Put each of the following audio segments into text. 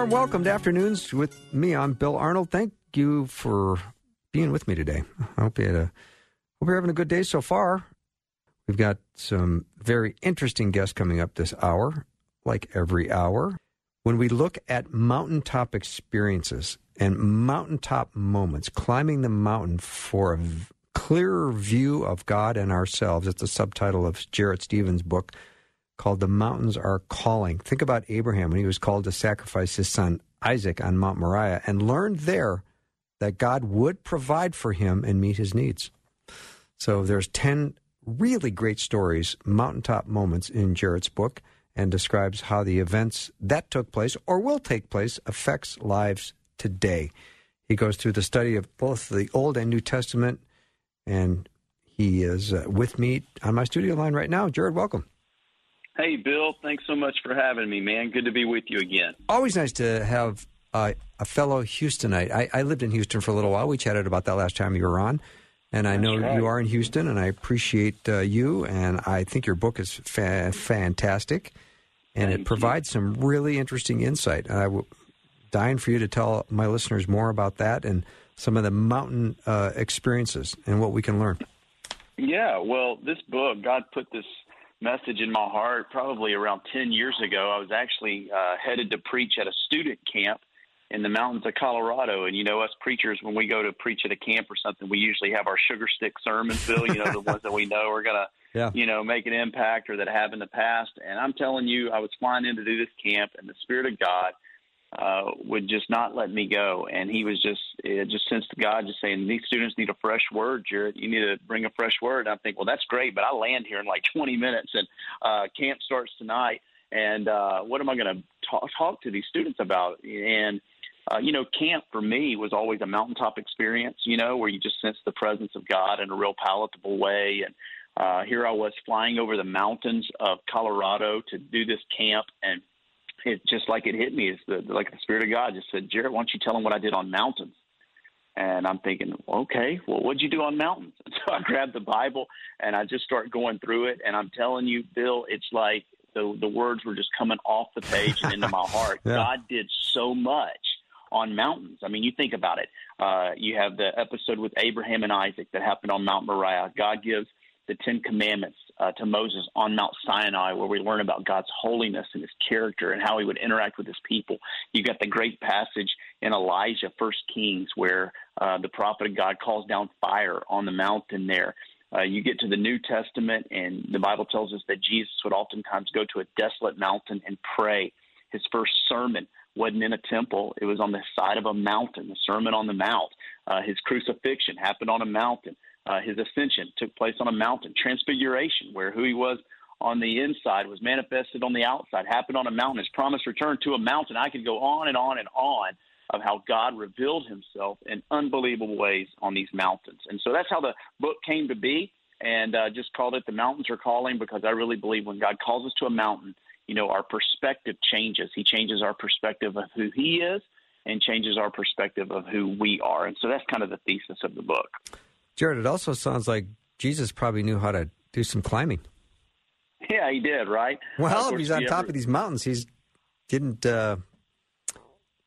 Warm welcome to Afternoons with me. I'm Bill Arnold. Thank you for being with me today. I hope you had a hope you're having a good day so far. We've got some very interesting guests coming up this hour, like every hour. When we look at mountaintop experiences and mountaintop moments, climbing the mountain for a v- clearer view of God and ourselves, it's the subtitle of Jarrett Stephens' book called The Mountains Are Calling. Think about Abraham when he was called to sacrifice his son Isaac on Mount Moriah and learned there that God would provide for him and meet his needs. So there's 10 really great stories, mountaintop moments in Jarrett's book and describes how the events that took place or will take place affects lives today. He goes through the study of both the Old and New Testament and he is uh, with me on my studio line right now. Jarrett, welcome. Hey, Bill. Thanks so much for having me, man. Good to be with you again. Always nice to have uh, a fellow Houstonite. I, I, lived in Houston for a little while. We chatted about that last time you were on. And I That's know right. you are in Houston, and I appreciate uh, you. And I think your book is fa- fantastic, and Thank it you. provides some really interesting insight. And I w- dying for you to tell my listeners more about that and some of the mountain uh, experiences and what we can learn. Yeah, well, this book, God put this message in my heart probably around 10 years ago. I was actually uh, headed to preach at a student camp in the mountains of Colorado. And, you know, us preachers, when we go to preach at a camp or something, we usually have our sugar stick sermons, Bill, you know, the ones that we know are going to, Yeah. you know, make an impact or that have in the past. And I'm telling you, I was flying in to do this camp, and the Spirit of God uh, would just not let me go. And he was just, it just sensed God just saying, these students need a fresh word, Jarrett. You need to bring a fresh word. And I think, well, that's great, but I land here in like 20 minutes, and uh, camp starts tonight. And uh, what am I going to talk, to these students about? And uh, you know, camp for me was always a mountaintop experience, you know, where you just sense the presence of God in a real palatable way. And uh, here I was flying over the mountains of Colorado to do this camp, and it just like it hit me, it's the, like the Spirit of God just said, Jarrett, why don't you tell them what I did on mountains? And I'm thinking, okay, well, what'd you do on mountains? So I grabbed the Bible and I just start going through it. And I'm telling you, Bill, it's like the the words were just coming off the page and into my heart. Yeah. God did so much on mountains. I mean, you think about it. Uh, you have the episode with Abraham and Isaac that happened on Mount Moriah. God gives the Ten Commandments uh, to Moses on Mount Sinai, where we learn about God's holiness and His character and how He would interact with His people. You've got the great passage in Elijah, First Kings, where uh, the prophet of God calls down fire on the mountain there. Uh, you get to the New Testament, and the Bible tells us that Jesus would oftentimes go to a desolate mountain and pray. His first sermon wasn't in a temple, it was on the side of a mountain, the Sermon on the Mount. Uh, his crucifixion happened on a mountain. Uh, his ascension took place on a mountain. Transfiguration, where who he was on the inside was manifested on the outside, happened on a mountain. His promised return to a mountain. I could go on and on and on of how God revealed himself in unbelievable ways on these mountains. And so that's how the book came to be. And uh, just called it The Mountains Are Calling because I really believe when God calls us to a mountain, you know, our perspective changes. He changes our perspective of who He is and changes our perspective of who we are. And so that's kind of the thesis of the book. Jarrett, it also sounds like Jesus probably knew how to do some climbing. Yeah, he did, right? Well, if he's on top ever- of these mountains, he's didn't uh,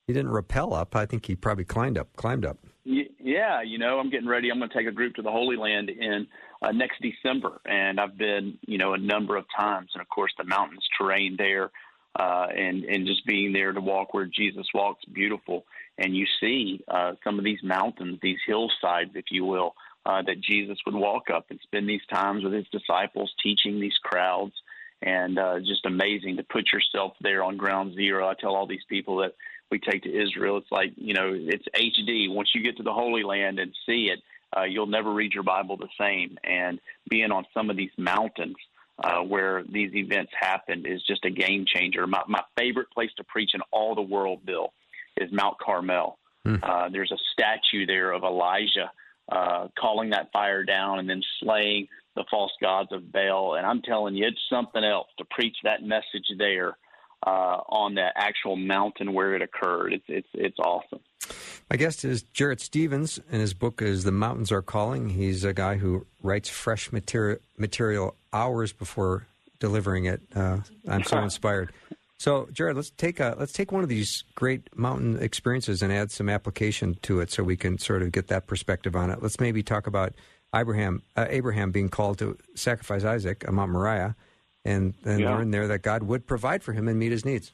he didn't rappel up. I think he probably climbed up. Climbed up. Yeah, you know, I'm getting ready. I'm going to take a group to the Holy Land in uh, next December, and I've been, you know, a number of times. And of course, the mountains terrain there, uh, and and just being there to walk where Jesus walks, beautiful. And you see uh, some of these mountains, these hillsides, if you will, uh, that Jesus would walk up and spend these times with his disciples, teaching these crowds. And uh, just amazing to put yourself there on ground zero. I tell all these people that we take to Israel, it's like, you know, it's HD. Once you get to the Holy Land and see it, uh, you'll never read your Bible the same. And being on some of these mountains, uh, where these events happened is just a game changer. My, my favorite place to preach in all the world, Bill, is Mount Carmel. Mm. Uh, there's a statue there of Elijah uh, calling that fire down and then slaying the false gods of Baal. And I'm telling you, it's something else to preach that message there uh, on that actual mountain where it occurred. It's it's it's awesome. My guest is Jarrett Stephens, and his book is "The Mountains Are Calling." He's a guy who writes fresh material material hours before delivering it. Uh, I'm so inspired. So, Jarrett, let's take a, let's take one of these great mountain experiences and add some application to it, so we can sort of get that perspective on it. Let's maybe talk about Abraham uh, Abraham being called to sacrifice Isaac on Mount Moriah, and and yeah. learn there that God would provide for him and meet his needs.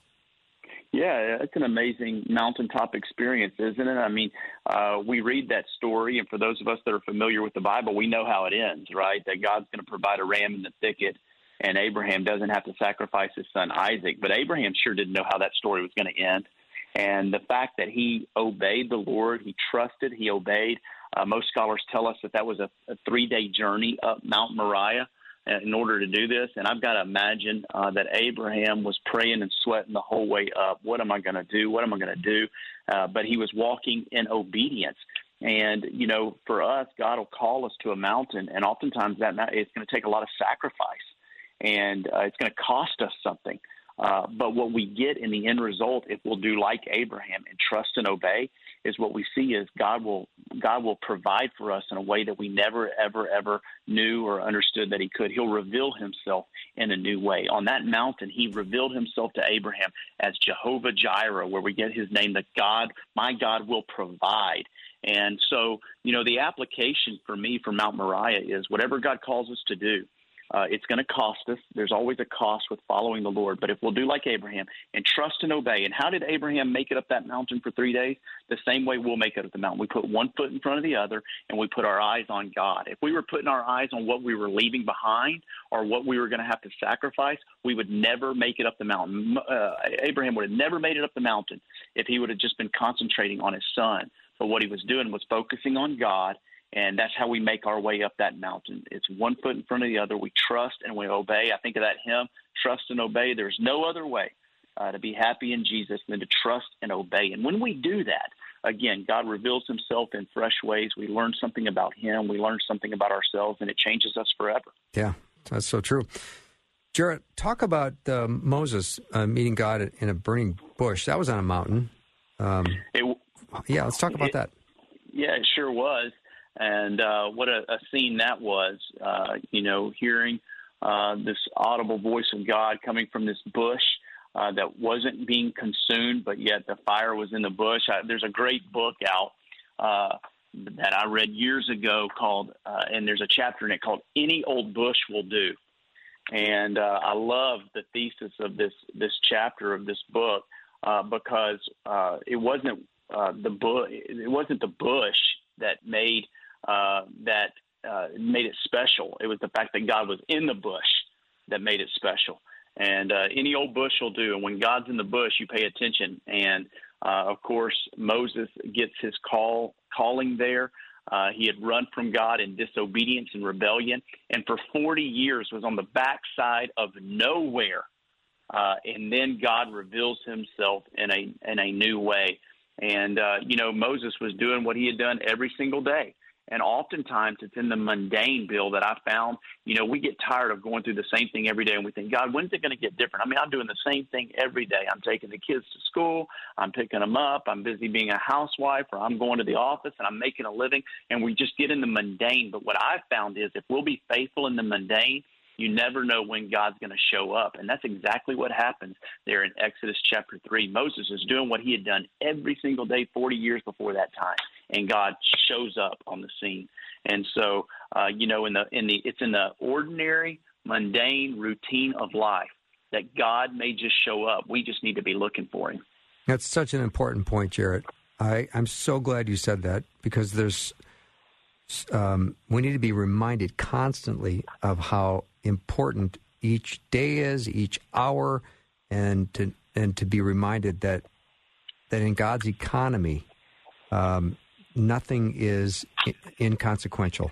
Yeah, it's an amazing mountaintop experience, isn't it? I mean, uh, we read that story, and for those of us that are familiar with the Bible, we know how it ends, right? That God's going to provide a ram in the thicket and Abraham doesn't have to sacrifice his son Isaac. But Abraham sure didn't know how that story was going to end. And the fact that he obeyed the Lord, he trusted, he obeyed. Uh, most scholars tell us that that was a, a three day journey up Mount Moriah uh, in order to do this. And I've got to imagine uh, that Abraham was praying and sweating the whole way up. What am I going to do? What am I going to do? Uh, but he was walking in obedience. And you know, for us, God will call us to a mountain, and oftentimes that it's going to take a lot of sacrifice and uh, it's going to cost us something. Uh, but what we get in the end result, if we'll do like Abraham and trust and obey, is what we see is God will God will provide for us in a way that we never ever ever knew or understood that He could. He'll reveal Himself in a new way. On that mountain, He revealed Himself to Abraham as Jehovah Jireh, where we get His name, that God, my God, will provide. And so, you know, the application for me for Mount Moriah is whatever God calls us to do uh, it's going to cost us. There's always a cost with following the Lord. But if we'll do like Abraham and trust and obey, and how did Abraham make it up that mountain for three days? The same way we'll make it up the mountain. We put one foot in front of the other, and we put our eyes on God. If we were putting our eyes on what we were leaving behind or what we were going to have to sacrifice, we would never make it up the mountain. Uh, Abraham would have never made it up the mountain if he would have just been concentrating on his son. But what he was doing was focusing on God and that's how we make our way up that mountain. It's one foot in front of the other. We trust and we obey. I think of that hymn, trust and obey. There's no other way uh, to be happy in Jesus than to trust and obey. And when we do that, again, God reveals himself in fresh ways. We learn something about him, we learn something about ourselves, and it changes us forever. Yeah, that's so true. Jarrett, talk about uh, Moses uh, meeting God in a burning bush. That was on a mountain. Um, it, yeah, let's talk about it, that. Yeah, it sure was and uh, what a, a, scene that was. Uh, you know, hearing uh, this audible voice of God coming from this bush uh, that wasn't being consumed, but yet the fire was in the bush. I, there's a great book out uh, that I read years ago called, uh, and there's a chapter in it called "Any Old Bush Will Do." And I love the thesis of this this chapter of this book because it wasn't the bush. It wasn't the bush that made uh, that uh, made it special. It was the fact that God was in the bush that made it special. And uh, any old bush will do. And when God's in the bush, you pay attention. And uh, of course, Moses gets his call calling there. Uh, he had run from God in disobedience and rebellion, and for 40 years was on the backside of nowhere. Uh, and then God reveals Himself in a in a new way. And you know, Moses was doing what he had done every single day. And oftentimes it's in the mundane bill that I found, you know, we get tired of going through the same thing every day and we think, God, when's it going to get different? I mean, I'm doing the same thing every day. I'm taking the kids to school, I'm picking them up, I'm busy being a housewife, or I'm going to the office and I'm making a living. And we just get in the mundane. But what I've found is if we'll be faithful in the mundane, you never know when God's going to show up. And that's exactly what happens there in Exodus chapter 3. Moses is doing what he had done every single day 40 years before that time, and God shows up on the scene. And so, uh, you know, in the in the it's in the ordinary, mundane routine of life that God may just show up. We just need to be looking for him. That's such an important point, Jarrett. I, I'm so glad you said that because there's um, we need to be reminded constantly of how important each day is, each hour, and to and to be reminded that that in God's economy, um, nothing is inconsequential.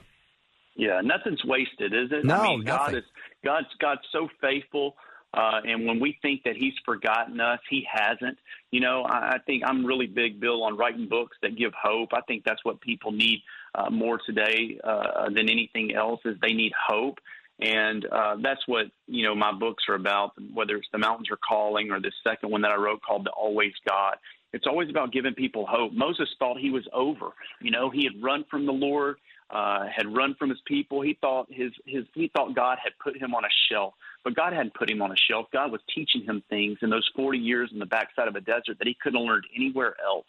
Yeah, nothing's wasted, is it? No, I mean, God nothing. is God's God's so faithful. Uh, and when we think that he's forgotten us, he hasn't. You know, I, I think I'm really big, Bill, on writing books that give hope. I think that's what people need uh, more today uh, than anything else is they need hope. And uh, that's what you know my books are about. Whether it's the mountains are calling or the second one that I wrote called the Always God. It's always about giving people hope. Moses thought he was over. You know, he had run from the Lord, uh, had run from his people. He thought his his he thought God had put him on a shelf, but God hadn't put him on a shelf. God was teaching him things in those 40 years in the backside of a desert that he couldn't learn anywhere else.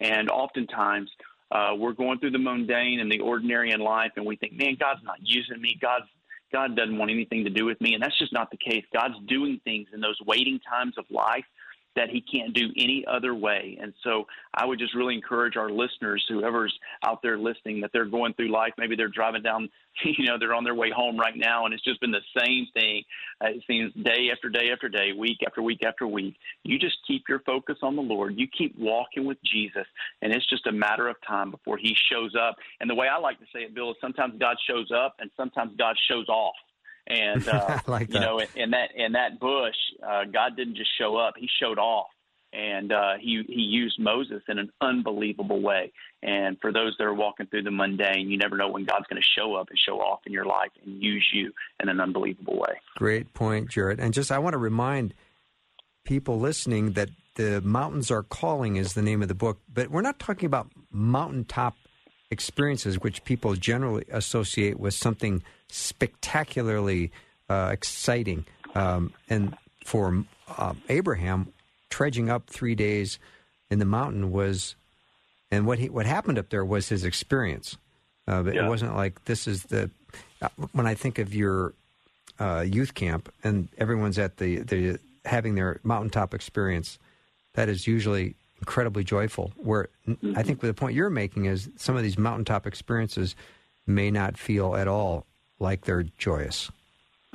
And oftentimes uh, we're going through the mundane and the ordinary in life, and we think, man, God's not using me. God's God doesn't want anything to do with me. And that's just not the case. God's doing things in those waiting times of life that he can't do any other way. And so I would just really encourage our listeners, whoever's out there listening, that they're going through life. Maybe they're driving down, you know, they're on their way home right now, and it's just been the same thing. Uh, it seems day after day after day, week after week after week. You just keep your focus on the Lord. You keep walking with Jesus, and it's just a matter of time before he shows up. And the way I like to say it, Bill, is sometimes God shows up and sometimes God shows off. And uh, like you know, in that in that bush, uh, God didn't just show up; He showed off, and uh, he he used Moses in an unbelievable way. And for those that are walking through the mundane, you never know when God's going to show up and show off in your life and use you in an unbelievable way. Great point, Jarrett. And just I want to remind people listening that the mountains are calling is the name of the book, but we're not talking about mountaintop experiences, which people generally associate with something spectacularly uh, exciting. Um, and for uh, Abraham, trudging up three days in the mountain was, and what he what happened up there was his experience. Uh, but Yeah. It wasn't like this is the. Uh, when I think of your uh, youth camp and everyone's at the the having their mountaintop experience, that is usually incredibly joyful. Where I think the point you're making is some of these mountaintop experiences may not feel at all like they're joyous.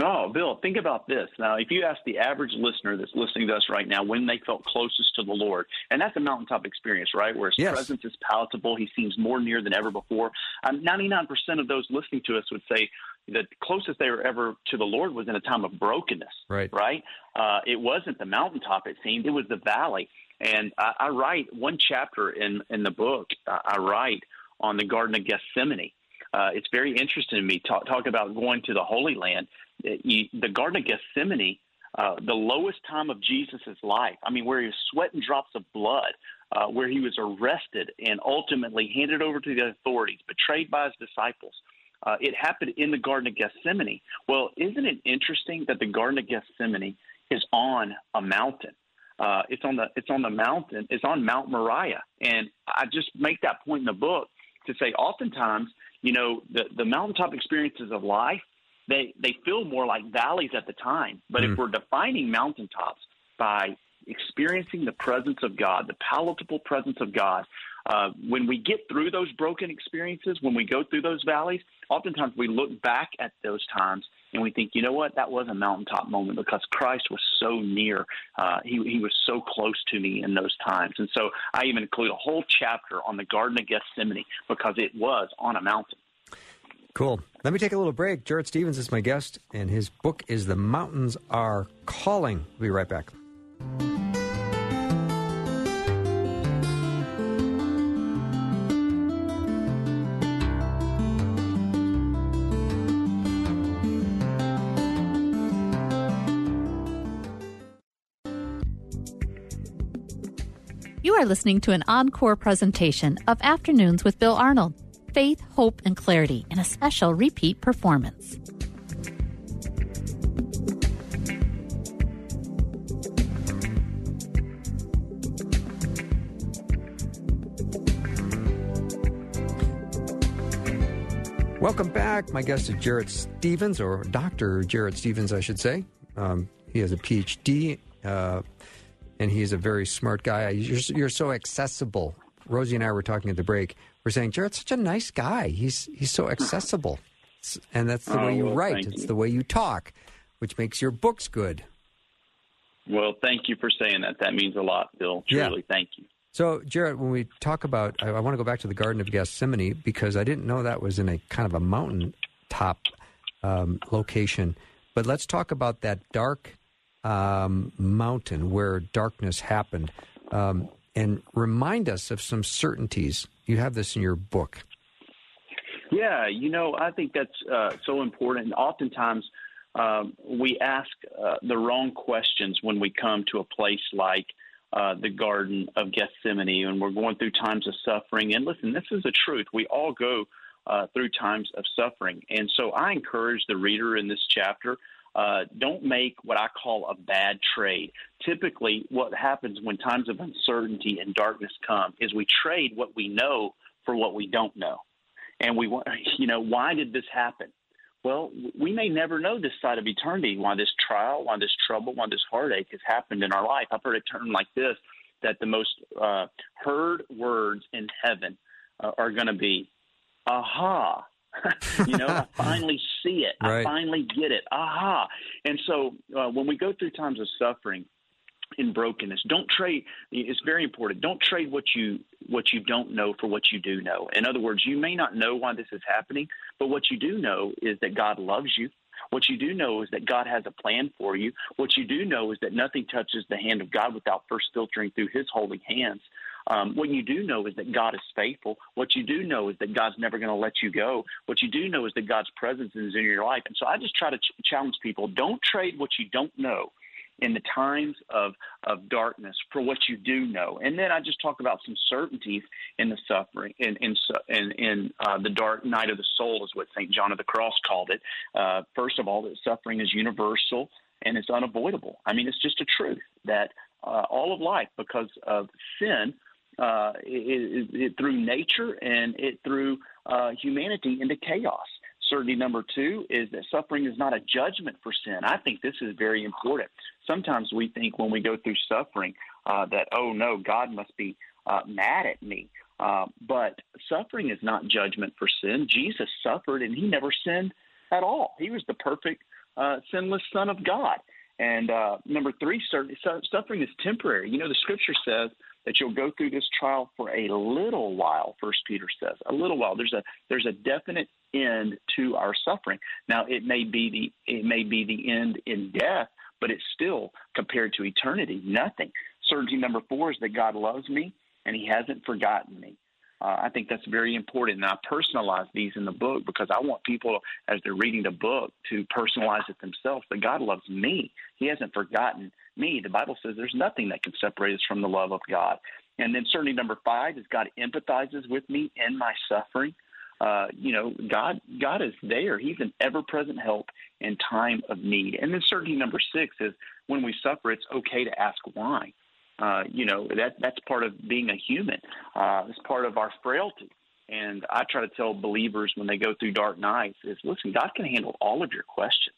Oh, Bill, think about this. Now, if you ask the average listener that's listening to us right now when they felt closest to the Lord, and that's a mountaintop experience, right? Where his Yes. presence is palatable, he seems more near than ever before. Um, 99% of those listening to us would say the closest they were ever to the Lord was in a time of brokenness, Right. right? Uh, it wasn't the mountaintop, it seemed, it was the valley. And I, I write one chapter in, in the book, uh, I write on the Garden of Gethsemane. Uh, it's very interesting to me. Talk, talk about going to the Holy Land. Uh, You, the Garden of Gethsemane, uh, the lowest time of Jesus' life. I mean, where he was sweating drops of blood, uh, where he was arrested and ultimately handed over to the authorities, betrayed by his disciples. Uh, it happened in the Garden of Gethsemane. Well, isn't it interesting that the Garden of Gethsemane is on a mountain? Uh, it's on the it's on the mountain. It's on Mount Moriah, and I just make that point in the book to say oftentimes, you know, the the mountaintop experiences of life they they feel more like valleys at the time. But Mm. if we're defining mountaintops by experiencing the presence of God, the palatable presence of God, uh, when we get through those broken experiences, when we go through those valleys, oftentimes we look back at those times and we think, you know what, that was a mountaintop moment because Christ was so near. Uh, he, he was so close to me in those times. And so I even include a whole chapter on the Garden of Gethsemane because it was on a mountain. Cool. Let me take a little break. Jarrett Stephens is my guest, and his book is The Mountains Are Calling. We'll be right back. You are listening to an encore presentation of Afternoons with Bill Arnold Faith, Hope, and Clarity in a special repeat performance. Welcome back. My guest is Jarrett Stephens, or Dr. Jarrett Stephens, I should say. Um, he has a PhD, uh, and he's a very smart guy. You're, you're so accessible. Rosie and I were talking at the break. We're saying Jarrett's such a nice guy. He's he's so accessible, and that's the Oh, way you well, write. thank It's you. the way you talk, which makes your books good. Well, thank you for saying that. That means a lot, Bill. Yeah. Truly, thank you. So, Jarrett, when we talk about, I, I want to go back to the Garden of Gethsemane because I didn't know that was in a kind of a mountain top um, location. But let's talk about that dark um, mountain where darkness happened um, and remind us of some certainties. You have this in your book. Yeah, you know, I think that's uh, so important. And oftentimes, um, we ask uh, the wrong questions when we come to a place like uh, the Garden of Gethsemane and we're going through times of suffering. And listen, this is the truth. We all go uh, through times of suffering. And so I encourage the reader in this chapter uh, don't make what I call a bad trade. Typically, what happens when times of uncertainty and darkness come is we trade what we know for what we don't know. And we want, you know, why did this happen? Well, we may never know this side of eternity why this trial, why this trouble, why this heartache has happened in our life. I've heard a term like this that the most uh, heard words in heaven uh, are going to be, aha. you know, I finally see it. Right. I finally get it. Aha. And so uh, when we go through times of suffering, in brokenness. Don't trade. It's very important. Don't trade what you what you don't know for what you do know. In other words, you may not know why this is happening, but what you do know is that God loves you. What you do know is that God has a plan for you. What you do know is that nothing touches the hand of God without first filtering through His holy hands. Um, what you do know is that God is faithful. What you do know is that God's never going to let you go. What you do know is that God's presence is in your life. And so I just try to ch- challenge people don't trade what you don't know in the times of, of darkness for what you do know. And then I just talk about some certainties in the suffering, in, in, in, in uh, the dark night of the soul, is what St. John of the Cross called it. Uh, first of all, that suffering is universal and it's unavoidable. I mean, it's just a truth that uh, all of life, because of sin, uh, it, it, it, through nature and it through uh, humanity into chaos certainty number two is that suffering is not a judgment for sin. I think this is very important. Sometimes we think when we go through suffering uh, that, oh no, God must be uh, mad at me. Uh, but suffering is not judgment for sin. Jesus suffered and he never sinned at all. He was the perfect, uh, sinless Son of God. And uh, number three, suffering is temporary. You know, the scripture says that you'll go through this trial for a little while. First Peter says a little while. There's a there's a definite end to our suffering. Now, it may be the it may be the end in death, but it's still compared to eternity nothing. Certainty number four is that God loves me and He hasn't forgotten me. Uh, I think that's very important. And I personalize these in the book because I want people, as they're reading the book, to personalize it themselves. That God loves me. He hasn't forgotten me. The Bible says there's nothing that can separate us from the love of God. And then certainty number five is God empathizes with me in my suffering. Uh, you know, God God is there. He's an ever present help in time of need. And then certainty number six is when we suffer, it's okay to ask why. Uh, you know, that that's part of being a human. Uh, it's part of our frailty. And I try to tell believers when they go through dark nights is listen, God can handle all of your questions.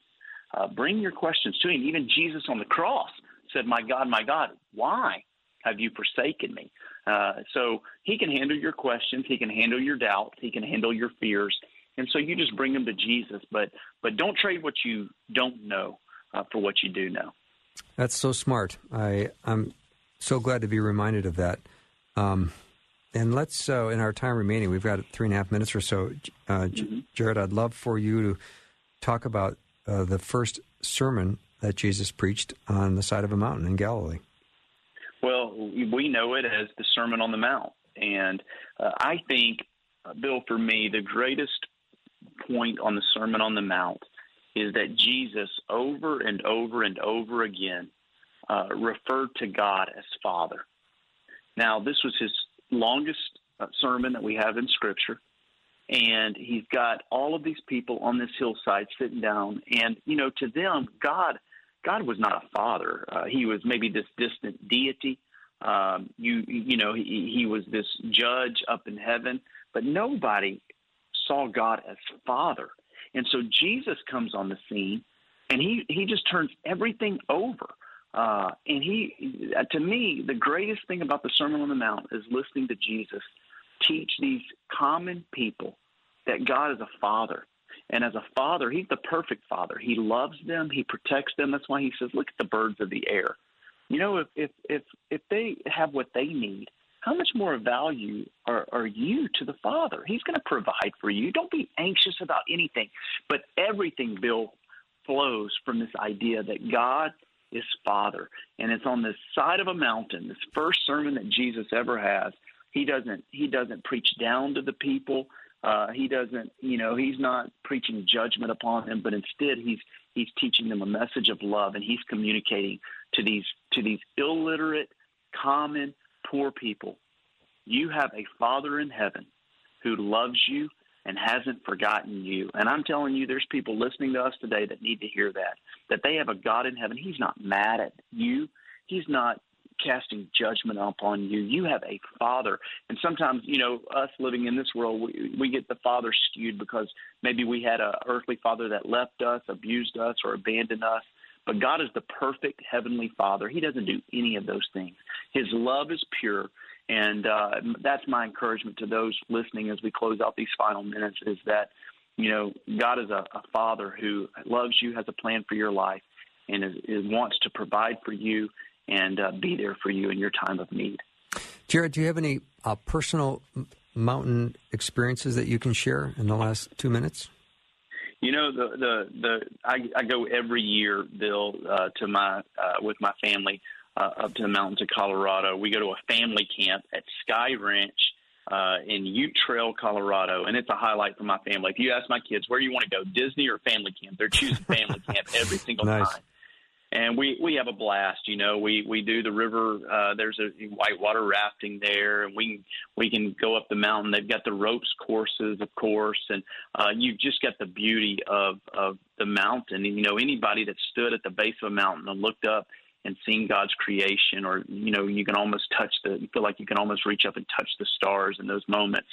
Uh, bring your questions to Him. Even Jesus on the cross said, "My God, my God, why have you forsaken me?" Uh, so He can handle your questions. He can handle your doubts. He can handle your fears. And so you just bring them to Jesus, but but don't trade what you don't know uh, for what you do know. That's so smart. I I'm so glad to be reminded of that. Um, and let's, uh, in our time remaining, we've got three and a half minutes or so. Uh, mm-hmm. Jarrett, I'd love for you to talk about uh, the first sermon that Jesus preached on the side of a mountain in Galilee. Well, we know it as the Sermon on the Mount. And uh, I think, uh, Bill, for me, the greatest point on the Sermon on the Mount is that Jesus, over and over and over again, uh, referred to God as Father. Now, this was his longest uh, sermon that we have in Scripture, and he's got all of these people on this hillside sitting down, and you know, to them, God, God was not a father. Uh, he was maybe this distant deity. Um, you, you know, he, he was this judge up in heaven, but nobody saw God as Father. And so Jesus comes on the scene, and he he just turns everything over. Uh, and he, to me, the greatest thing about the Sermon on the Mount is listening to Jesus teach these common people that God is a father. And as a father, he's the perfect father. He loves them, he protects them. That's why he says, Look at the birds of the air. You know, if if if, if they have what they need, how much more value are, are you to the Father? He's going to provide for you. Don't be anxious about anything. But everything, Bill, flows from this idea that God is Father. And it's on this side of a mountain, this first sermon that Jesus ever has. He doesn't he doesn't preach down to the people. Uh, he doesn't, you know, he's not preaching judgment upon them, but instead he's he's teaching them a message of love, and he's communicating to these to these illiterate, common, poor people. You have a Father in heaven who loves you and hasn't forgotten you. And I'm telling you, there's people listening to us today that need to hear that. That they have a God in heaven. He's not mad at you. He's not casting judgment upon you. You have a father. And sometimes, you know, us living in this world, we, we get the father skewed because maybe we had a earthly father that left us, abused us, or abandoned us. But God is the perfect heavenly father. He doesn't do any of those things. His love is pure. And uh, that's my encouragement to those listening as we close out these final minutes is that, you know, God is a, a father who loves you, has a plan for your life, and is, is wants to provide for you and uh, be there for you in your time of need. Jarrett, do you have any uh, personal mountain experiences that you can share in the last two minutes? You know, the the the I, I go every year, Bill, uh, to my uh, with my family uh, up to the mountains of Colorado. We go to a family camp at Sky Ranch uh, in Ute Trail, Colorado, and it's a highlight for my family. If you ask my kids where you want to go, Disney or family camp, they're choosing family camp every single nice. time and we we have a blast. You know, we we do the river. Uh, there's a whitewater rafting there, and we we can go up the mountain. They've got the ropes courses, of course, and uh, you've just got the beauty of of the mountain. And you know, anybody that stood at the base of a mountain and looked up and seeing God's creation, or you know, you can almost touch the. You feel like you can almost reach up and touch the stars in those moments.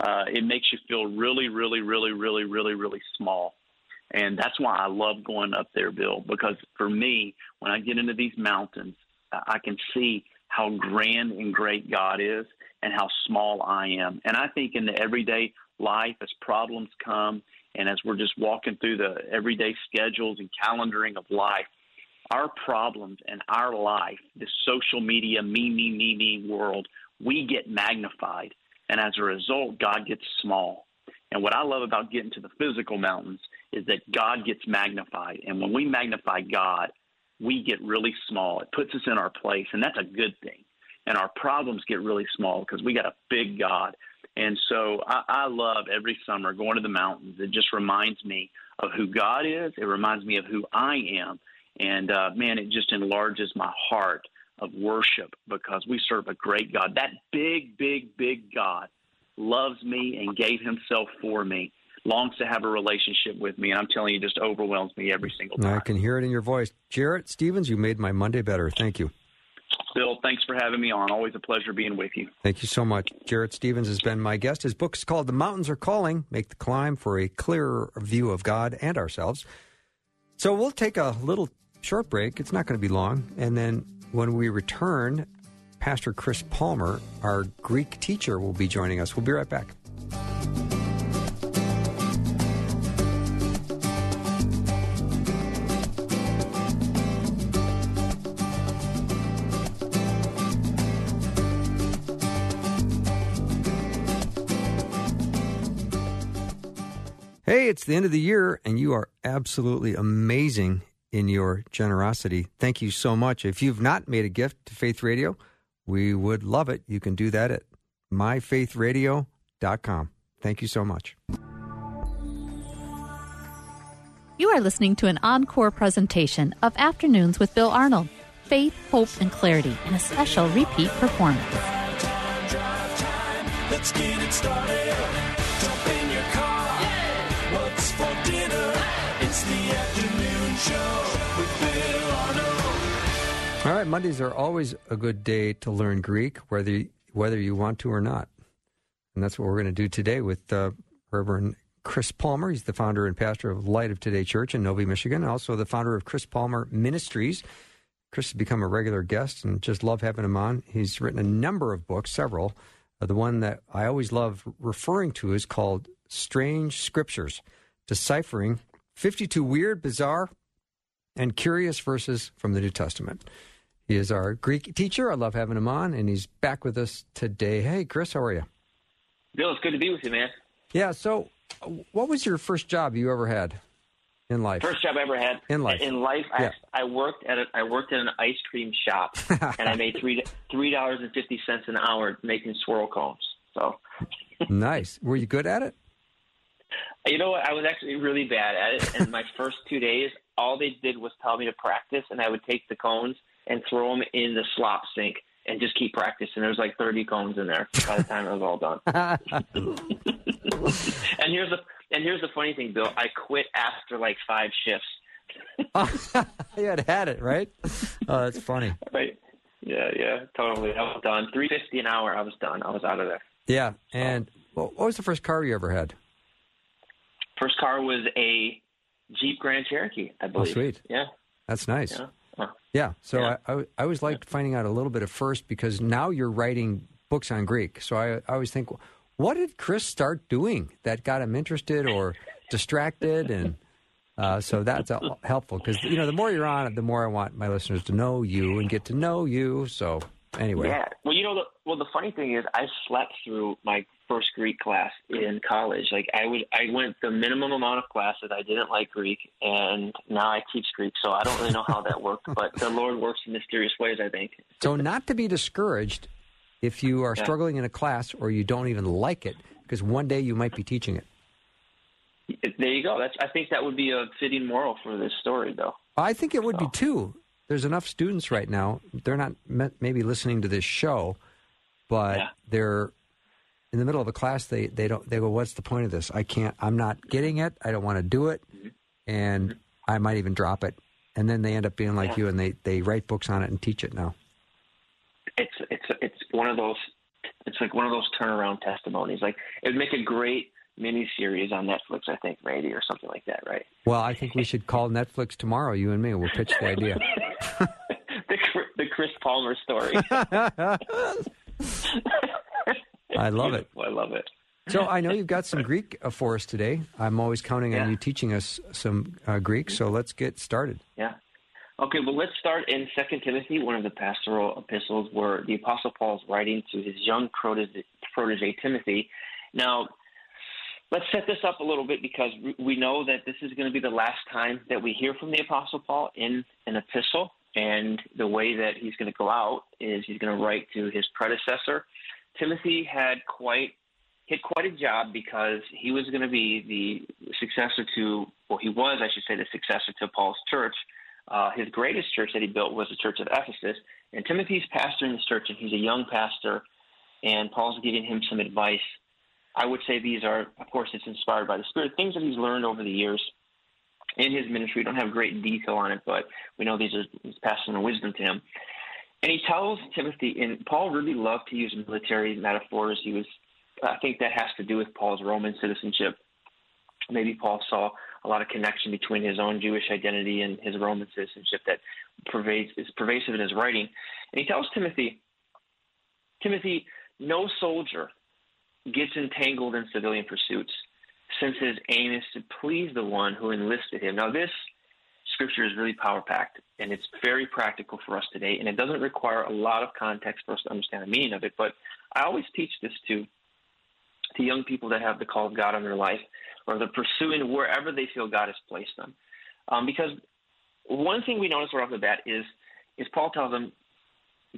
Uh, it makes you feel really, really, really, really, really, really small. And that's why I love going up there, Bill, because for me, when I get into these mountains, I can see how grand and great God is and how small I am. And I think in the everyday life, as problems come and as we're just walking through the everyday schedules and calendaring of life, our problems and our life, this social media, me, me, me, me world, we get magnified. And as a result, God gets small. And what I love about getting to the physical mountains is that God gets magnified. And when we magnify God, we get really small. It puts us in our place, and that's a good thing. And our problems get really small because we got a big God. And so I, I love every summer going to the mountains. It just reminds me of who God is. It reminds me of who I am. And uh, man, it just enlarges my heart of worship because we serve a great God. That big, big, big God loves me and gave himself for me longs to have a relationship with me, and I'm telling you, it just overwhelms me every single time. I can hear it in your voice. Jarrett Stephens, you made my Monday better. Thank you. Bill, thanks for having me on. Always a pleasure being with you. Thank you so much. Jarrett Stephens has been my guest. His book is called The Mountains Are Calling Make the Climb for a Clearer View of God and Ourselves. So we'll take a little short break. It's not going to be long. And then when we return, Pastor Chris Palmer, our Greek teacher, will be joining us. We'll be right back. Hey, it's the end of the year, and you are absolutely amazing in your generosity. Thank you so much. If you've not made a gift to Faith Radio, we would love it. You can do that at myfaithradio.com. Thank you so much. You are listening to an encore presentation of Afternoons with Bill Arnold Faith, Hope, and Clarity in a special repeat performance. All right, Mondays are always a good day to learn Greek, whether you, whether you want to or not. And that's what we're going to do today with uh, Reverend Chris Palmer. He's the founder and pastor of Light of Today Church in Novi, Michigan, also the founder of Chris Palmer Ministries. Chris has become a regular guest and just love having him on. He's written a number of books, several. Uh, the one that I always love referring to is called Strange Scriptures, deciphering 52 weird, bizarre, and curious verses from the New Testament. He is our Greek teacher. I love having him on, and he's back with us today. Hey, Chris, how are you? Bill, it's good to be with you, man. Yeah. So, what was your first job you ever had in life? First job I ever had in life. In life, yeah. I, I worked at a, I worked at an ice cream shop, and I made three three dollars and fifty cents an hour making swirl cones. So nice. Were you good at it? You know what? I was actually really bad at it. And my first two days, all they did was tell me to practice, and I would take the cones and throw them in the slop sink and just keep practicing. There was like 30 cones in there by the time it was all done. and here's the and here's the funny thing, Bill. I quit after like five shifts. you had had it, right? Oh, that's funny. Right. Yeah, yeah, totally. I was done. Three fifty an hour. I was done. I was out of there. Yeah. And what was the first car you ever had? First car was a Jeep Grand Cherokee, I oh, believe. Oh, sweet. Yeah. That's nice. Yeah. Yeah. So Yeah. I, I, I always liked finding out a little bit at first because now you're writing books on Greek. So I, I always think, what did Chris start doing that got him interested or distracted? And uh, so that's helpful because, you know, the more you're on it, the more I want my listeners to know you and get to know you. So anyway. Yeah. Well, you know, the, well, the funny thing is, I slept through my first Greek class in college. Like, I would, I went the minimum amount of classes. I didn't like Greek, and now I teach Greek. So I don't really know how that worked, but the Lord works in mysterious ways. I think. So not to be discouraged if you are Yeah. struggling in a class or you don't even like it because one day you might be teaching it. There you go. That's. I think that would be a fitting moral for this story, though. I think it would be too. There's enough students right now. They're not maybe listening to this show, but Yeah. they're in the middle of a class. They they don't. They go, "What's the point of this? I can't. I'm not getting it. I don't want to do it, Mm-hmm. and I might even drop it." And then they end up being like Yeah. you, and they they write books on it and teach it now. it's it's it's one of those it's like one of those turnaround testimonies. Like it would make a great mini series on Netflix, I think, maybe or something like that, right? Well, I think we should call Netflix tomorrow. You and me. We'll pitch the idea. the the Chris Palmer story. I love it. I love it. So I know you've got some Greek uh, for us today. I'm always counting on Yeah. you teaching us some uh, Greek. So let's get started. Yeah. Okay, well, let's start in Second Timothy, one of the pastoral epistles, where the Apostle Paul is writing to his young protege, protege Timothy. Now, let's set this up a little bit because we- we know that this is going to be the last time that we hear from the Apostle Paul in an epistle. And the way that he's going to go out is he's going to write to his predecessor. Timothy had quite hit quite a job because he was going to be the successor to, well, he was, I should say, the successor to Paul's church. Uh, his greatest church that he built was the church of Ephesus. And Timothy's pastoring this church, and he's a young pastor, and Paul's giving him some advice. I would say these are, of course, it's inspired by the Spirit, things that he's learned over the years in his ministry. We don't have great detail on it, but we know these are he's passing the wisdom to him. And he tells Timothy, and Paul really loved to use military metaphors. He was, I think that has to do with Paul's Roman citizenship. Maybe Paul saw a lot of connection between his own Jewish identity and his Roman citizenship that pervades is pervasive in his writing. And he tells Timothy, Timothy, no soldier gets entangled in civilian pursuits, since his aim is to please the one who enlisted him. Now, this scripture is really power packed, and it's very practical for us today, and it doesn't require a lot of context for us to understand the meaning of it. But I always teach this to to young people that have the call of God on their life, or they're pursuing wherever they feel God has placed them. Um, because one thing we notice right off the bat is is Paul tells them,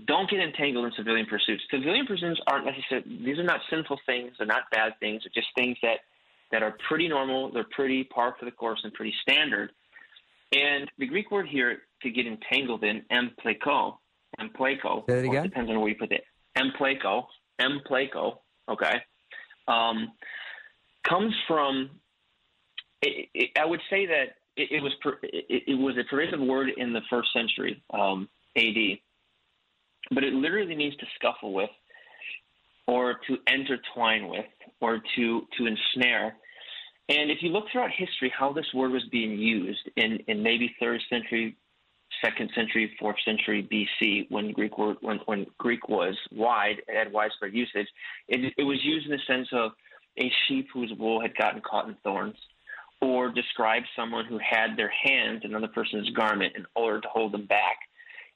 don't get entangled in civilian pursuits. Civilian pursuits aren't necessarily these are not sinful things, they're not bad things, they're just things that that are pretty normal, they're pretty par for the course and pretty standard. And the Greek word here to get entangled in, empleko, empleko, Say that again? depends on where you put it, empleko, empleko, okay, um, comes from. It, it, I would say that it, it was per, it was a pervasive word in the first century um, AD, but it literally means to scuffle with, or to intertwine with, or to to ensnare. And if you look throughout history, how this word was being used in, in maybe third century, second century, fourth century BC, when Greek word when, when Greek was wide, had widespread usage. It, it was used in the sense of a sheep whose wool had gotten caught in thorns, or describe someone who had their hand in another person's garment in order to hold them back.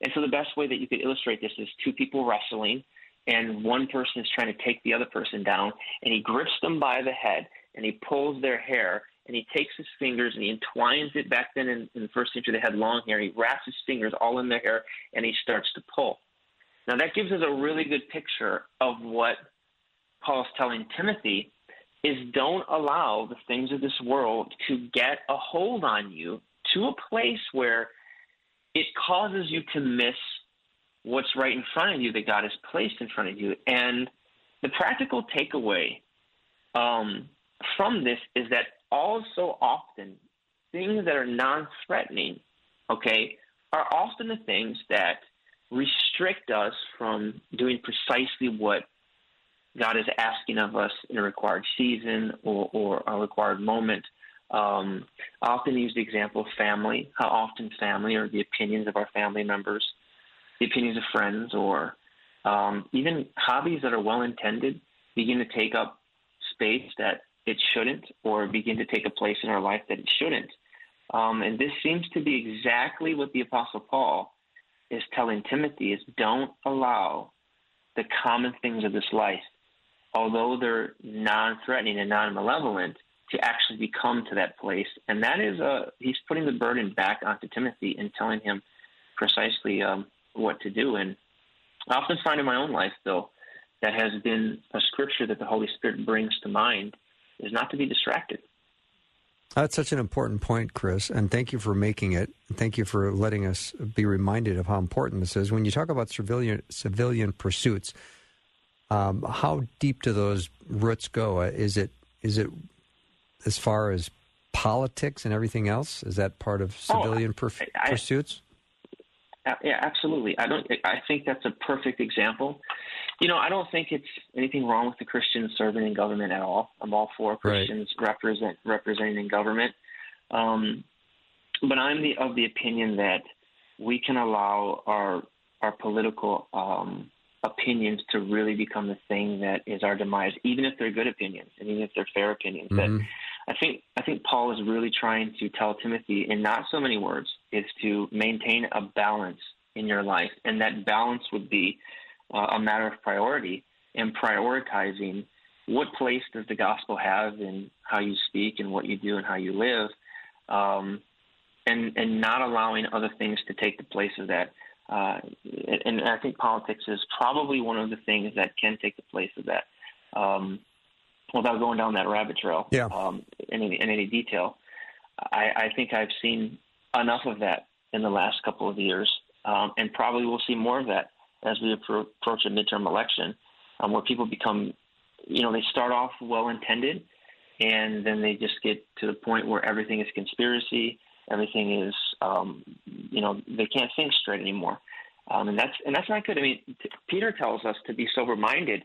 And so the best way that you could illustrate this is two people wrestling, and one person is trying to take the other person down, and he grips them by the head, and he pulls their hair, and he takes his fingers and he entwines it back then in, in the first century they had long hair. He wraps his fingers all in their hair, and he starts to pull. Now that gives us a really good picture of what Paul's telling Timothy is don't allow the things of this world to get a hold on you to a place where it causes you to miss what's right in front of you that God has placed in front of you. And the practical takeaway um, from this is that also often things that are non threatening, okay, are often the things that restrict us from doing precisely what God is asking of us in a required season or, or a required moment. Um, I often use the example of family, how often family or the opinions of our family members, the opinions of friends, or um, even hobbies that are well intended begin to take up space that it shouldn't or begin to take a place in our life that it shouldn't. Um, and this seems to be exactly what the Apostle Paul is telling Timothy is don't allow the common things of this life, although they're non-threatening and non-malevolent, to actually become to that place. And that is a uh, he's putting the burden back onto Timothy and telling him precisely um, what to do. And I often find in my own life, though, that has been a scripture that the Holy Spirit brings to mind is not to be distracted. That's such an important point, Chris, and thank you for making it. Thank you for letting us be reminded of how important this is. When you talk about civilian civilian pursuits, um, how deep do those roots go? Is it is it as far as politics and everything else? Is that part of oh, civilian oh, I, I, pursuits? Yeah, absolutely. I don't. I think that's a perfect example. You know, I don't think it's anything wrong with the Christians serving in government at all. I'm all for Christians right. represent representing in government. Um, but I'm the, of the opinion that we can allow our our political um, opinions to really become the thing that is our demise, even if they're good opinions and even if they're fair opinions. Mm-hmm. That I think I think Paul is really trying to tell Timothy in not so many words is to maintain a balance in your life, and that balance would be uh, a matter of priority and prioritizing what place does the gospel have in how you speak and what you do and how you live, um, and and not allowing other things to take the place of that. Uh, and I think politics is probably one of the things that can take the place of that. Um, without going down that rabbit trail yeah. um, in, any, in any detail, I, I think I've seen enough of that in the last couple of years, um, and probably we'll see more of that as we approach a midterm election, um, where people become, you know, they start off well intended, and then they just get to the point where everything is conspiracy, everything is, um, you know, they can't think straight anymore, um, and that's and that's not good. I mean, t- Peter tells us to be sober minded.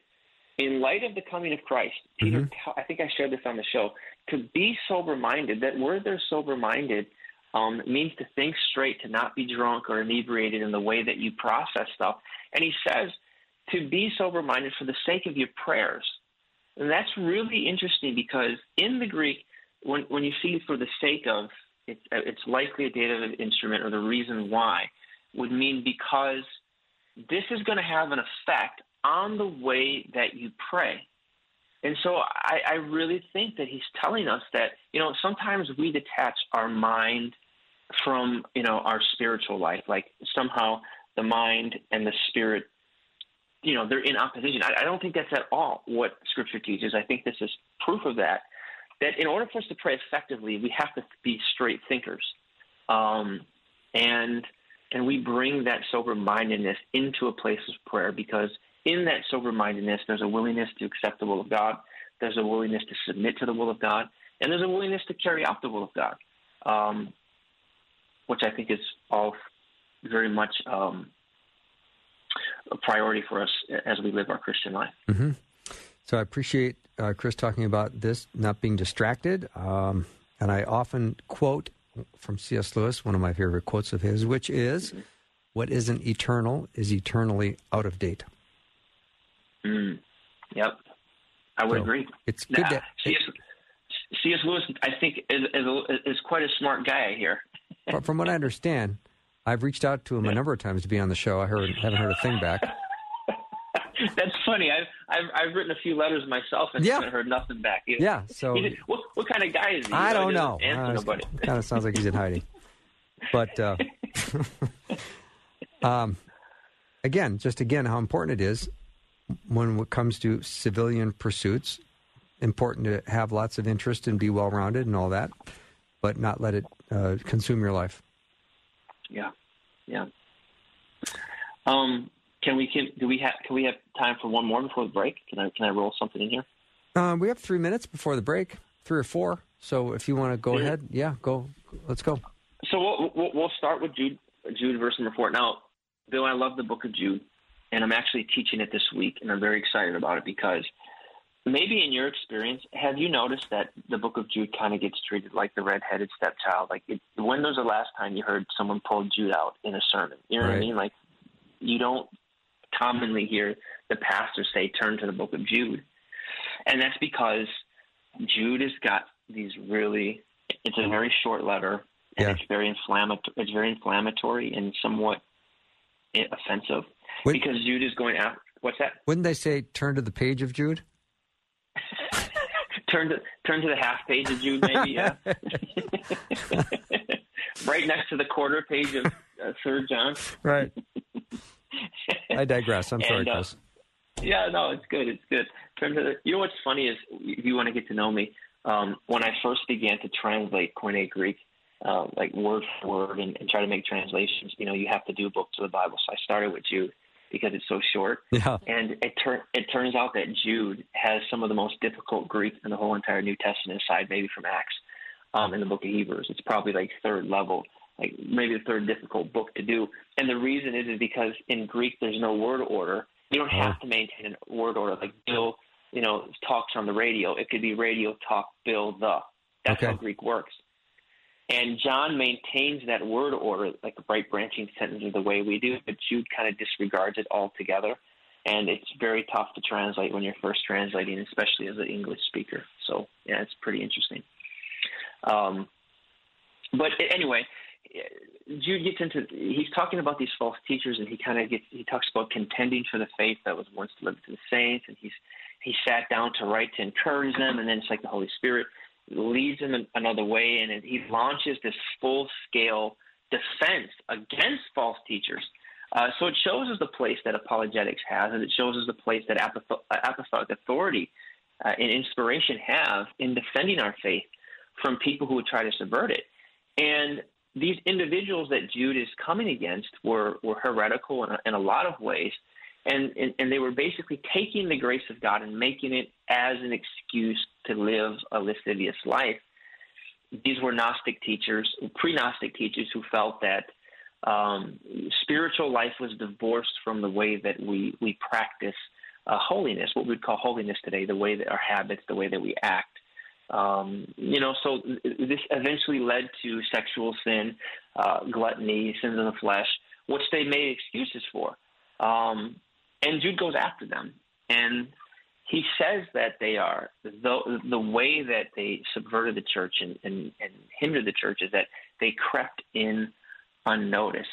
In light of the coming of Christ, Peter, mm-hmm. I think I shared this on the show. To be sober minded, that word there, sober minded, um, means to think straight, to not be drunk or inebriated in the way that you process stuff. And he says to be sober minded for the sake of your prayers. And that's really interesting because in the Greek, when, when you see for the sake of, it's, it's likely a dative instrument or the reason why would mean because this is going to have an effect on the way that you pray. And so I, I really think that he's telling us that, you know, sometimes we detach our mind from, you know, our spiritual life. Like somehow the mind and the spirit, you know, they're in opposition. I, I don't think that's at all what Scripture teaches. I think this is proof of that. That in order for us to pray effectively, we have to be straight thinkers, um, and and we bring that sober mindedness into a place of prayer because in that sober mindedness, there's a willingness to accept the will of God, there's a willingness to submit to the will of God, and there's a willingness to carry out the will of God, um, which I think is all very much um, a priority for us as we live our Christian life. Mm-hmm. So I appreciate uh, Chris talking about this, not being distracted. Um, and I often quote from C.S. Lewis, one of my favorite quotes of his, which is, mm-hmm. What isn't eternal is eternally out of date. Mm, yep, I would so agree. It's good. Nah, C.S. C.S. Lewis, I think, is, is, is, quite a smart guy here. But from what I understand, I've reached out to him a number of times to be on the show. I heard haven't heard a thing back. That's funny. I've, I've I've written a few letters myself and Yeah. haven't heard nothing back. He- Yeah, so he- what what kind of guy is he? I don't know. doesn't nobody. kind of sounds like he's in hiding. But uh, um, again, just again, how important it is when it comes to civilian pursuits. Important to have lots of interest and be well rounded and all that, but not let it uh, consume your life. Yeah, yeah. Um, can we can do we have can we have time for one more before the break? Can I can I roll something in here? Uh, we have three minutes before the break, three or four. So if you want to go Yeah. ahead, yeah, go. Let's go. So we'll, we'll we'll start with Jude Jude verse number four. Now, Bill, I love the book of Jude, and I'm actually teaching it this week, and I'm very excited about it because maybe in your experience, have you noticed that the book of Jude kind of gets treated like the redheaded stepchild? Like, it, when was the last time you heard someone pull Jude out in a sermon? You know what I mean? Like, you don't commonly hear the pastor say, "Turn to the book of Jude," and that's because Jude has got these really. It's a very short letter, and Yeah. it's very inflammatory. It's very inflammatory and somewhat offensive Wait. because Jude is going out. What's that? Wouldn't they say turn to the page of Jude? turn to turn to the half page of Jude, maybe. Yeah. right next to the quarter page of uh, Third John. Right. I digress. I'm sorry, And, uh, Chris. Yeah, no, it's good. It's good. Turn to the, you know what's funny is if you want to get to know me, um, when I first began to translate Koine Greek, uh, like word for word, and, and try to make translations, you know, you have to do books of the Bible. So I started with Jude because it's so short. Yeah. And it, tur- it turns out that Jude has some of the most difficult Greek in the whole entire New Testament, aside maybe from Acts, um, in the book of Hebrews. It's probably like third level, like maybe the third difficult book to do. And the reason is, is because in Greek there's no word order. You don't have to maintain a word order like Bill, you know, talks on the radio. It could be radio talk Bill the. That's Okay. how Greek works. And John maintains that word order, like a bright branching sentences, the way we do, but Jude kind of disregards it altogether. And it's very tough to translate when you're first translating, especially as an English speaker. So, yeah, it's pretty interesting. Um, but anyway, Jude gets into he's talking about these false teachers, and he kind of gets he talks about contending for the faith that was once delivered to the saints, and he's he sat down to write to encourage them, and then it's like the Holy Spirit leads him another way, and he launches this full scale defense against false teachers. Uh, so it shows us the place that apologetics has, and it shows us the place that apostolic, authority uh, and inspiration have in defending our faith from people who would try to subvert it. And these individuals that Jude is coming against were, were heretical in a, in a lot of ways, and, and, and they were basically taking the grace of God and making it as an excuse to live a lascivious life. These were Gnostic teachers, pre Gnostic teachers who felt that um, spiritual life was divorced from the way that we, we practice uh, holiness, what we'd call holiness today, the way that our habits, the way that we act. Um, you know, so this eventually led to sexual sin, uh, gluttony, sins of the flesh, which they made excuses for. Um, and Jude goes after them, and he says that they are the the way that they subverted the church and, and, and hindered the church is that they crept in unnoticed.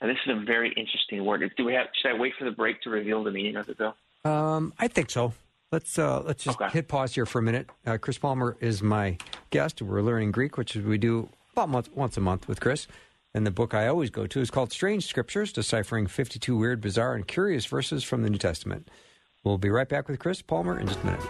Now, this is a very interesting word. Do we have? Should I wait for the break to reveal the meaning of it, Bill? Um, I think so. Let's uh, let's just Okay. hit pause here for a minute. Uh, Chris Palmer is my guest. We're learning Greek, which we do about once, once a month with Chris. And the book I always go to is called Strange Scriptures, deciphering 52 weird, bizarre, and curious verses from the New Testament. We'll be right back with Chris Palmer in just a minute.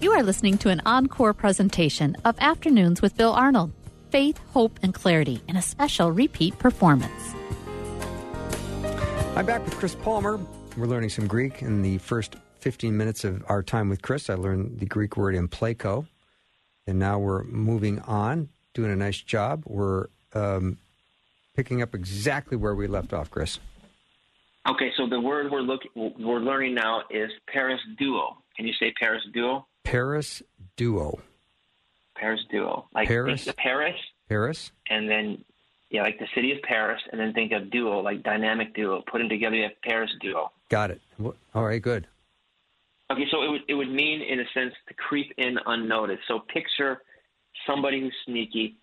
You are listening to an encore presentation of Afternoons with Bill Arnold. Faith, hope, and clarity in a special repeat performance. I'm back with Chris Palmer. We're learning some Greek. In the first 15 minutes of our time with Chris, I learned the Greek word empleko. And now we're moving on, doing a nice job. We're um, picking up exactly where we left off, Chris. Okay, so the word we're looking we're learning now is Paris duo. Can you say Paris duo? Paris duo. Paris duo. Like Paris? Paris Paris? and then yeah, like the city of Paris, and then think of duo, like dynamic duo. Putting together, you have Paris duo. Got it. All right, good. Okay, so it would it would mean in a sense to creep in unnoticed. So picture somebody who's sneaky,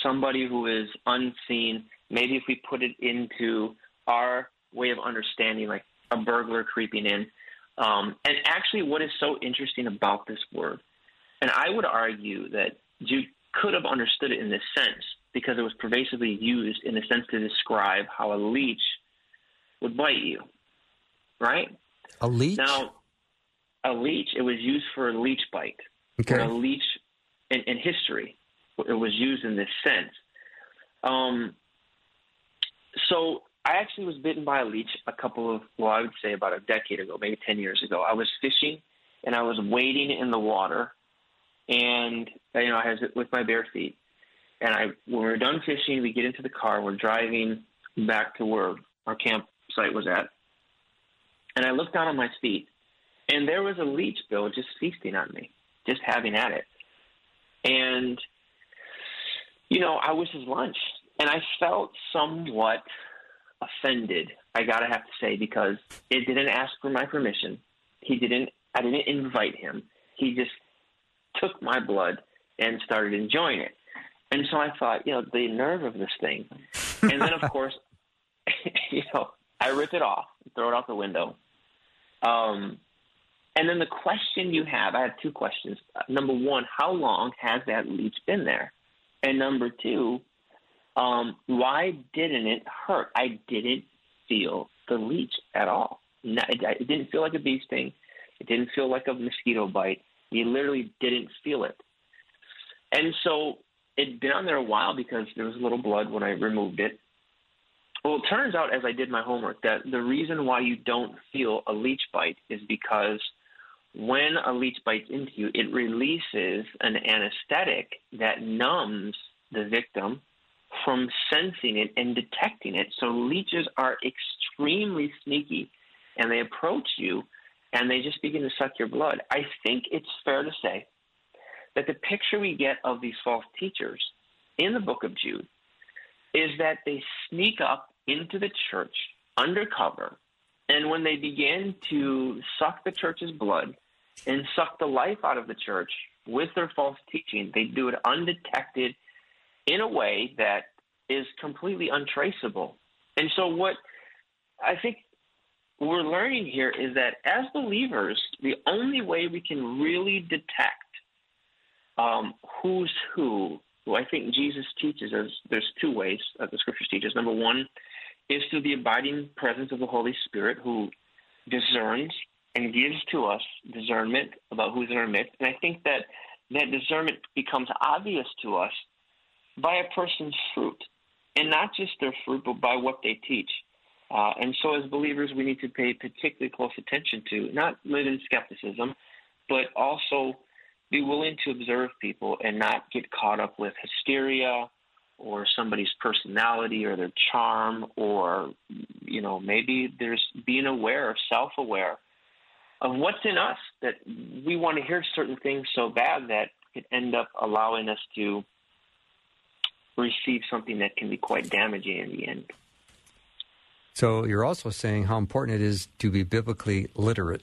somebody who is unseen. Maybe if we put it into our way of understanding, like a burglar creeping in. Um, and actually, what is so interesting about this word, and I would argue that you could have understood it in this sense because it was pervasively used in a sense to describe how a leech would bite you, right? A leech? Now, a leech, it was used for a leech bite. Okay. A leech in, in history, it was used in this sense. Um, so I actually was bitten by a leech a couple of, well, I would say about a decade ago, maybe 10 years ago. I was fishing and I was wading in the water and, you know, I was with my bare feet. And I, when we were done fishing, we get into the car, we're driving back to where our campsite was at. And I looked down on my feet and there was a leech, Bill, just feasting on me, just having at it. And, you know, I was his lunch. And I felt somewhat offended, I gotta have to say, because it didn't ask for my permission. He didn't I didn't invite him. He just took my blood and started enjoying it. And so I thought, you know, the nerve of this thing. And then of course you know, I rip it off, throw it out the window. Um and then the question you have, I have two questions. Number one, how long has that leech been there? And number two, um, why didn't it hurt? I didn't feel the leech at all. It didn't feel like a bee sting. It didn't feel like a mosquito bite. You literally didn't feel it. And so it'd been on there a while because there was a little blood when I removed it. Well, it turns out as I did my homework that the reason why you don't feel a leech bite is because – when a leech bites into you, it releases an anesthetic that numbs the victim from sensing it and detecting it. So leeches are extremely sneaky and they approach you and they just begin to suck your blood. I think it's fair to say that the picture we get of these false teachers in the book of Jude is that they sneak up into the church undercover and when they begin to suck the church's blood and suck the life out of the church with their false teaching, they do it undetected in a way that is completely untraceable. And so, what I think we're learning here is that as believers, the only way we can really detect um, who's who, who I think Jesus teaches us, there's two ways that the scriptures teach us. Number one is through the abiding presence of the Holy Spirit who discerns and gives to us discernment about who's in our midst. And I think that that discernment becomes obvious to us by a person's fruit, and not just their fruit, but by what they teach. Uh, and so, as believers, we need to pay particularly close attention to not live in skepticism, but also be willing to observe people and not get caught up with hysteria or somebody's personality or their charm or you know maybe there's being aware self-aware of what's in us that we want to hear certain things so bad that it end up allowing us to receive something that can be quite damaging in the end. So you're also saying how important it is to be biblically literate.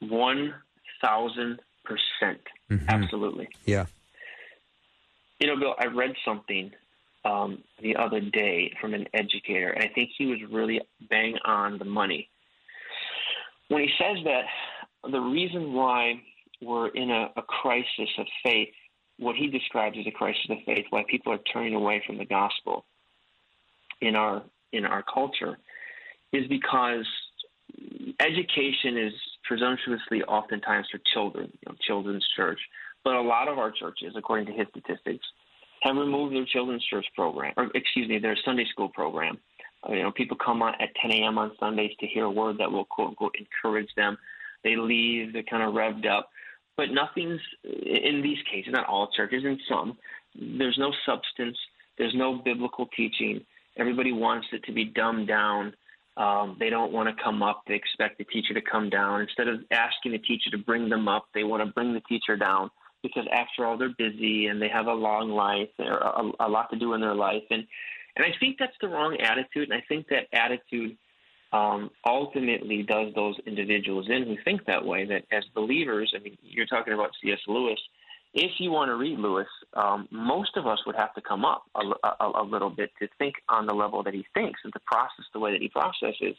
One thousand percent, mm-hmm. absolutely. Yeah. You know, Bill, I read something um, the other day from an educator, and I think he was really bang on the money when he says that the reason why we're in a, a crisis of faith, what he describes as a crisis of faith, why people are turning away from the gospel in our in our culture, is because education is presumptuously oftentimes for children, you know, children's church. But a lot of our churches, according to his statistics, have removed their children's church program, or excuse me, their Sunday school program uh, you know, people come on at 10 a.m. on Sundays to hear a word that will quote unquote encourage them. They leave, they're kind of revved up, but nothing's in these cases, not all churches, in some, there's no substance, there's no biblical teaching. Everybody wants it to be dumbed down. Um, they don't want to come up. They expect the teacher to come down. Instead of asking the teacher to bring them up, they want to bring the teacher down. because after all, they're busy and they have a long life or a, a lot to do in their life. And, and I think that's the wrong attitude. And I think that attitude um, ultimately does those individuals in who think that way, that as believers, I mean, you're talking about C.S. Lewis. If you want to read Lewis, um, most of us would have to come up a, a, a little bit to think on the level that he thinks and to process the way that he processes.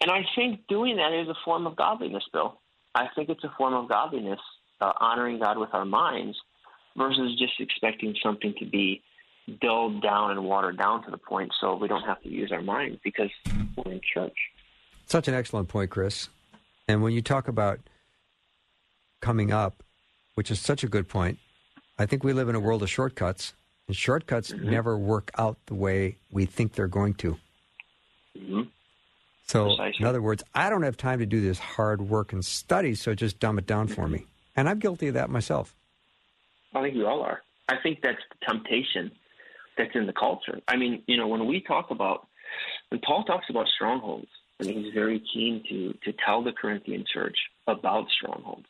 And I think doing that is a form of godliness, Bill. I think it's a form of godliness, uh, honoring God with our minds versus just expecting something to be dulled down and watered down to the point so we don't have to use our minds because we're in church. Such an excellent point, Chris. And when you talk about coming up, which is such a good point, I think we live in a world of shortcuts, and shortcuts mm-hmm. never work out the way we think they're going to. Mm-hmm. So, Precisely. in other words, I don't have time to do this hard work and study, so just dumb it down for me. And I'm guilty of that myself. I think we all are. I think that's the temptation that's in the culture. I mean, you know, when we talk about, when Paul talks about strongholds, I mean, he's very keen to to tell the Corinthian church about strongholds.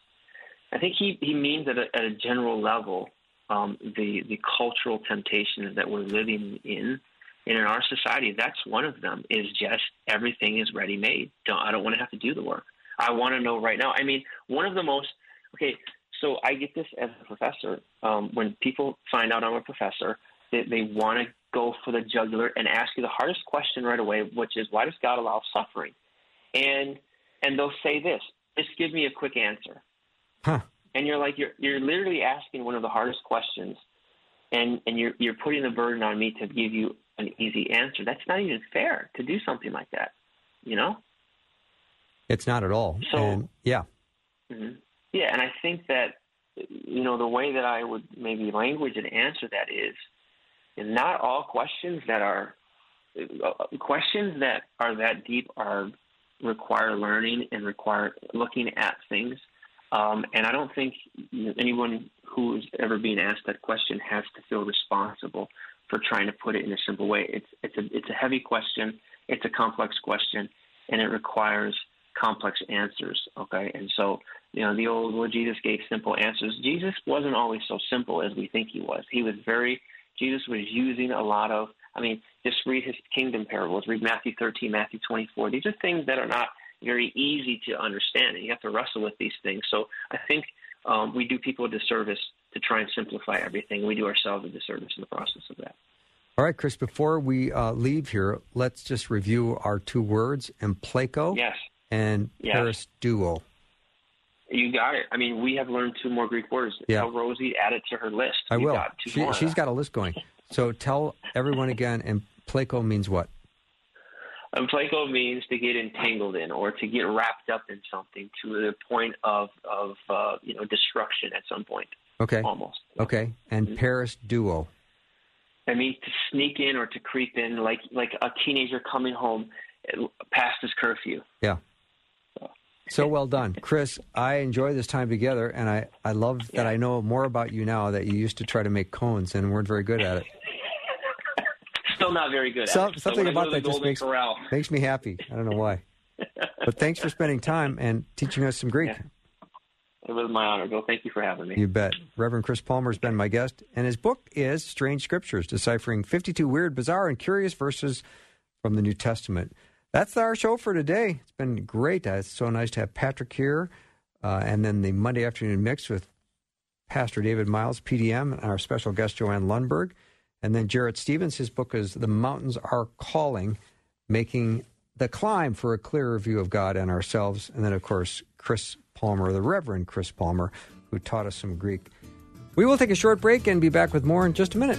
I think he, he means at a, at a general level um, the the cultural temptations that we're living in and in our society. That's one of them. Is just everything is ready made. Don't I don't want to have to do the work. I want to know right now. I mean, one of the most okay. So I get this as a professor. Um, when people find out I'm a professor, they, they want to go for the jugular and ask you the hardest question right away, which is why does God allow suffering? And and they'll say this, just give me a quick answer. Huh. And you're like you're you're literally asking one of the hardest questions and and you're you're putting the burden on me to give you an easy answer. That's not even fair to do something like that, you know? It's not at all. So and, yeah. Mm-hmm. Yeah, and I think that you know the way that I would maybe language and answer that is and not all questions that are uh, questions that are that deep are require learning and require looking at things. Um, and I don't think anyone who's ever being asked that question has to feel responsible for trying to put it in a simple way. It's it's a it's a heavy question. It's a complex question, and it requires complex answers. Okay, and so you know the old well Jesus gave simple answers. Jesus wasn't always so simple as we think he was. He was very Jesus was using a lot of, I mean, just read his kingdom parables, read Matthew 13, Matthew 24. These are things that are not very easy to understand, and you have to wrestle with these things. So I think um, we do people a disservice to try and simplify everything. We do ourselves a disservice in the process of that. All right, Chris, before we uh, leave here, let's just review our two words, empleko yes. and yes. perisduo. You got it. I mean, we have learned two more Greek words. Yeah. Tell Rosie add it to her list. I you will. Got she, has got a list going. So tell everyone again. And pleco means what? And pleco means to get entangled in or to get wrapped up in something to the point of of uh, you know destruction at some point. Okay. Almost. Okay. And mm-hmm. Paris duo. I mean to sneak in or to creep in like like a teenager coming home past his curfew. Yeah. So well done, Chris. I enjoy this time together, and I, I love that I know more about you now that you used to try to make cones and weren't very good at it. Still not very good. So, at it. Something so about that just makes, makes me happy. I don't know why. but thanks for spending time and teaching us some Greek. Yeah. It was my honor, Bill. Thank you for having me. You bet. Reverend Chris Palmer has been my guest, and his book is Strange Scriptures, deciphering 52 weird, bizarre, and curious verses from the New Testament. That's our show for today. It's been great. Uh, it's so nice to have Patrick here. Uh, and then the Monday afternoon mix with Pastor David Miles, PDM, and our special guest, Joanne Lundberg. And then Jarrett Stephens, his book is The Mountains Are Calling, making the climb for a clearer view of God and ourselves. And then, of course, Chris Palmer, the Reverend Chris Palmer, who taught us some Greek. We will take a short break and be back with more in just a minute.